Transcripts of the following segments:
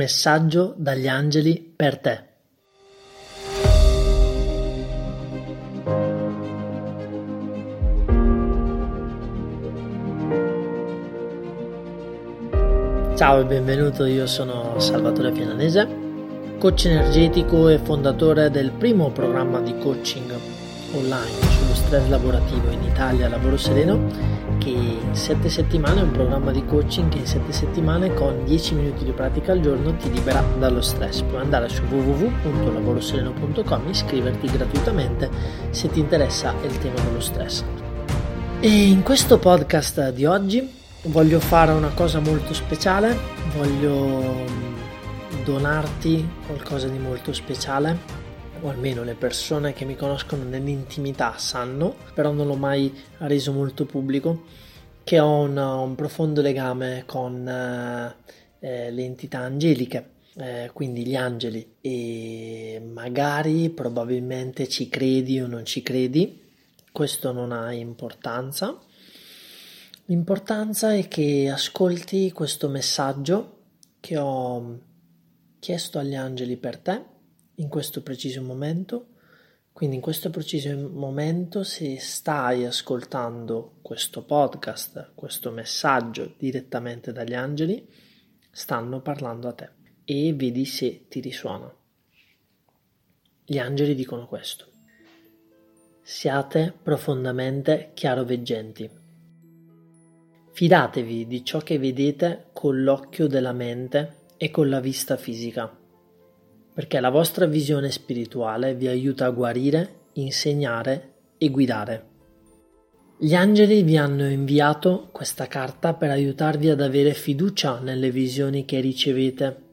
messaggio dagli angeli per te. Ciao e benvenuto, io sono Salvatore Piananese, coach energetico e fondatore del primo programma di coaching online sullo stress lavorativo in Italia, Lavoro Sereno che in 7 settimane un programma di coaching che in 7 settimane con 10 minuti di pratica al giorno ti libera dallo stress. Puoi andare su www.lavorosereno.com e iscriverti gratuitamente se ti interessa il tema dello stress. E in questo podcast di oggi voglio fare una cosa molto speciale, voglio donarti qualcosa di molto speciale o almeno le persone che mi conoscono nell'intimità sanno, però non l'ho mai reso molto pubblico, che ho un, un profondo legame con eh, eh, le entità angeliche, eh, quindi gli angeli, e magari probabilmente ci credi o non ci credi, questo non ha importanza. L'importanza è che ascolti questo messaggio che ho chiesto agli angeli per te in questo preciso momento. Quindi in questo preciso momento se stai ascoltando questo podcast, questo messaggio direttamente dagli angeli, stanno parlando a te e vedi se ti risuona. Gli angeli dicono questo. Siate profondamente chiaroveggenti. Fidatevi di ciò che vedete con l'occhio della mente e con la vista fisica perché la vostra visione spirituale vi aiuta a guarire, insegnare e guidare. Gli angeli vi hanno inviato questa carta per aiutarvi ad avere fiducia nelle visioni che ricevete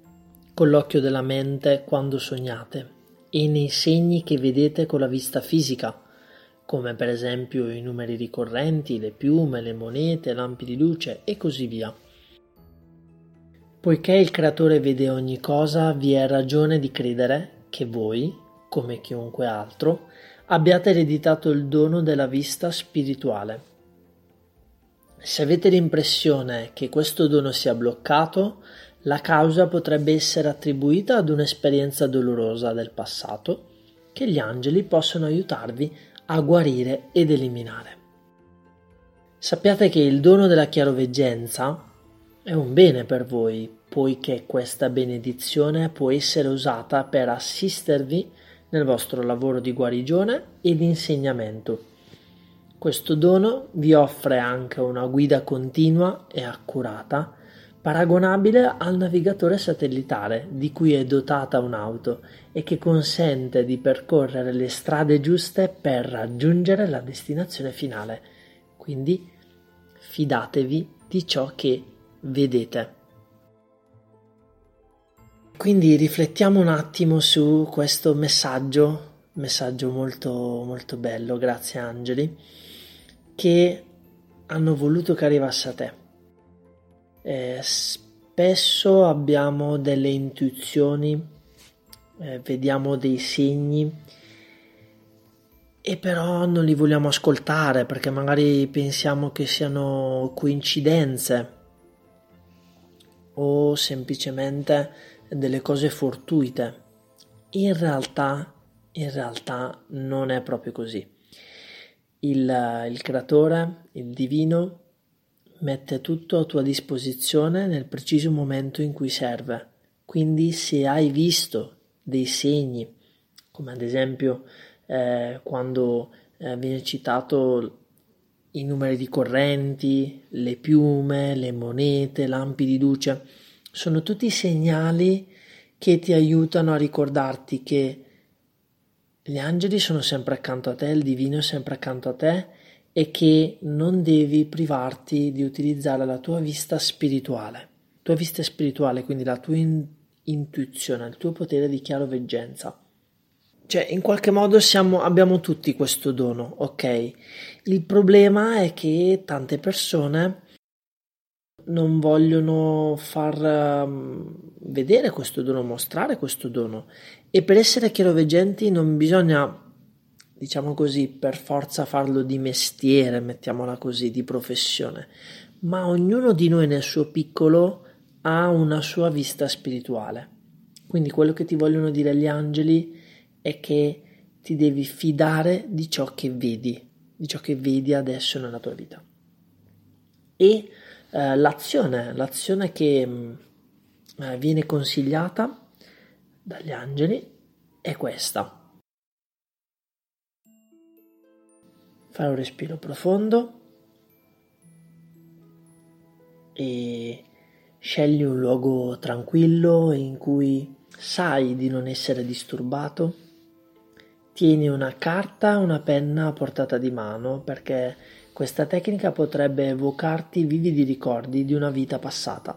con l'occhio della mente quando sognate e nei segni che vedete con la vista fisica, come per esempio i numeri ricorrenti, le piume, le monete, lampi di luce e così via. Poiché il Creatore vede ogni cosa, vi è ragione di credere che voi, come chiunque altro, abbiate ereditato il dono della vista spirituale. Se avete l'impressione che questo dono sia bloccato, la causa potrebbe essere attribuita ad un'esperienza dolorosa del passato che gli angeli possono aiutarvi a guarire ed eliminare. Sappiate che il dono della chiaroveggenza è un bene per voi, poiché questa benedizione può essere usata per assistervi nel vostro lavoro di guarigione e di insegnamento. Questo dono vi offre anche una guida continua e accurata, paragonabile al navigatore satellitare di cui è dotata un'auto e che consente di percorrere le strade giuste per raggiungere la destinazione finale. Quindi fidatevi di ciò che vedete. Quindi riflettiamo un attimo su questo messaggio, messaggio molto molto bello, grazie angeli, che hanno voluto che arrivasse a te. Eh, spesso abbiamo delle intuizioni, eh, vediamo dei segni e però non li vogliamo ascoltare perché magari pensiamo che siano coincidenze o semplicemente delle cose fortuite. In realtà, in realtà non è proprio così. Il, il creatore, il divino, mette tutto a tua disposizione nel preciso momento in cui serve. Quindi se hai visto dei segni, come ad esempio eh, quando eh, viene citato i numeri di correnti, le piume, le monete, lampi di luce, sono tutti segnali che ti aiutano a ricordarti che gli angeli sono sempre accanto a te, il divino è sempre accanto a te e che non devi privarti di utilizzare la tua vista spirituale, tua vista spirituale, quindi la tua in- intuizione, il tuo potere di chiaroveggenza. Cioè, in qualche modo siamo, abbiamo tutti questo dono, ok? Il problema è che tante persone non vogliono far um, vedere questo dono, mostrare questo dono. E per essere chiaroveggenti non bisogna, diciamo così, per forza farlo di mestiere, mettiamola così, di professione, ma ognuno di noi nel suo piccolo ha una sua vista spirituale. Quindi quello che ti vogliono dire gli angeli è che ti devi fidare di ciò che vedi, di ciò che vedi adesso nella tua vita. E eh, l'azione, l'azione che mm, eh, viene consigliata dagli angeli è questa. Fai un respiro profondo e scegli un luogo tranquillo in cui sai di non essere disturbato. Tieni una carta, una penna a portata di mano perché questa tecnica potrebbe evocarti vividi ricordi di una vita passata.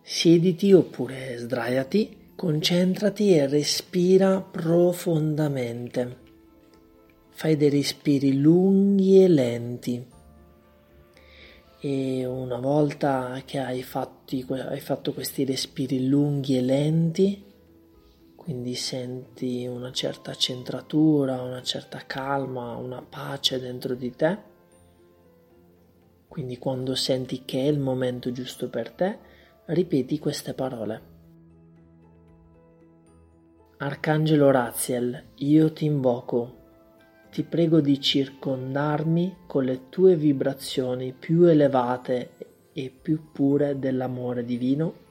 Siediti oppure sdraiati, concentrati e respira profondamente. Fai dei respiri lunghi e lenti e una volta che hai, fatti, hai fatto questi respiri lunghi e lenti, quindi senti una certa centratura, una certa calma, una pace dentro di te, quindi quando senti che è il momento giusto per te, ripeti queste parole. Arcangelo Raziel, io ti invoco ti prego di circondarmi con le tue vibrazioni più elevate e più pure dell'amore divino,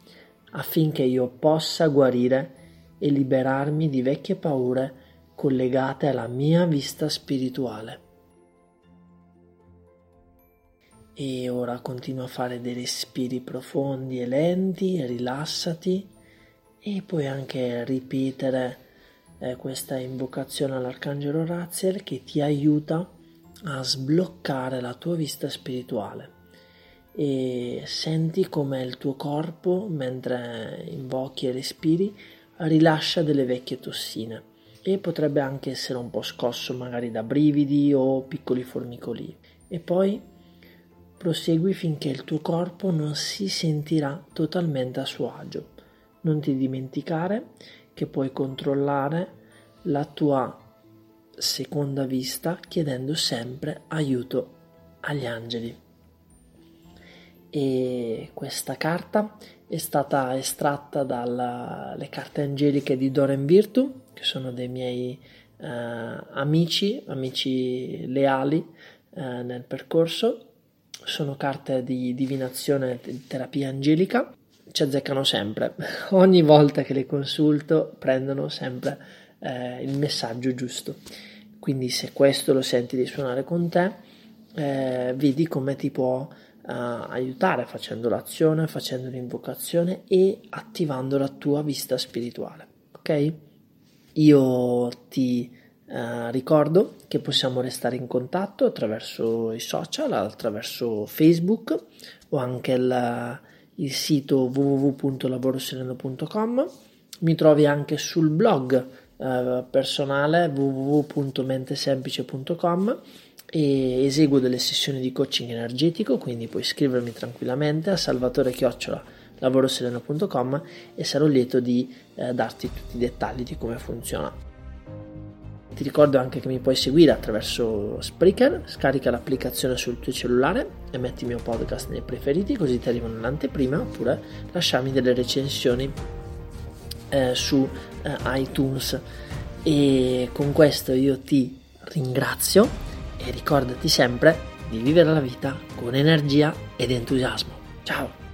affinché io possa guarire e liberarmi di vecchie paure collegate alla mia vista spirituale. E ora continua a fare dei respiri profondi e lenti, rilassati e puoi anche ripetere eh, questa invocazione all'Arcangelo Raziel che ti aiuta a sbloccare la tua vista spirituale. E senti come il tuo corpo mentre invochi e respiri rilascia delle vecchie tossine. E potrebbe anche essere un po' scosso magari da brividi o piccoli formicoli e poi prosegui finché il tuo corpo non si sentirà totalmente a suo agio non ti dimenticare che puoi controllare la tua seconda vista chiedendo sempre aiuto agli angeli. E questa carta è stata estratta dalle carte angeliche di Doren Virtu, che sono dei miei eh, amici, amici leali eh, nel percorso. Sono carte di divinazione di terapia angelica ci azzeccano sempre. Ogni volta che le consulto prendono sempre eh, il messaggio giusto. Quindi se questo lo senti di suonare con te, eh, vedi come ti può eh, aiutare facendo l'azione, facendo l'invocazione e attivando la tua vista spirituale. Ok? Io ti eh, ricordo che possiamo restare in contatto attraverso i social, attraverso Facebook o anche il il sito www.lavorosereno.com, mi trovi anche sul blog eh, personale www.mentesemplice.com e eseguo delle sessioni di coaching energetico, quindi puoi iscrivermi tranquillamente a salvatore chiocciola lavorosereno.com e sarò lieto di eh, darti tutti i dettagli di come funziona. Ti ricordo anche che mi puoi seguire attraverso Spreaker, scarica l'applicazione sul tuo cellulare e metti il mio podcast nei preferiti così ti arrivano un'anteprima oppure lasciarmi delle recensioni eh, su eh, iTunes. E con questo io ti ringrazio e ricordati sempre di vivere la vita con energia ed entusiasmo. Ciao!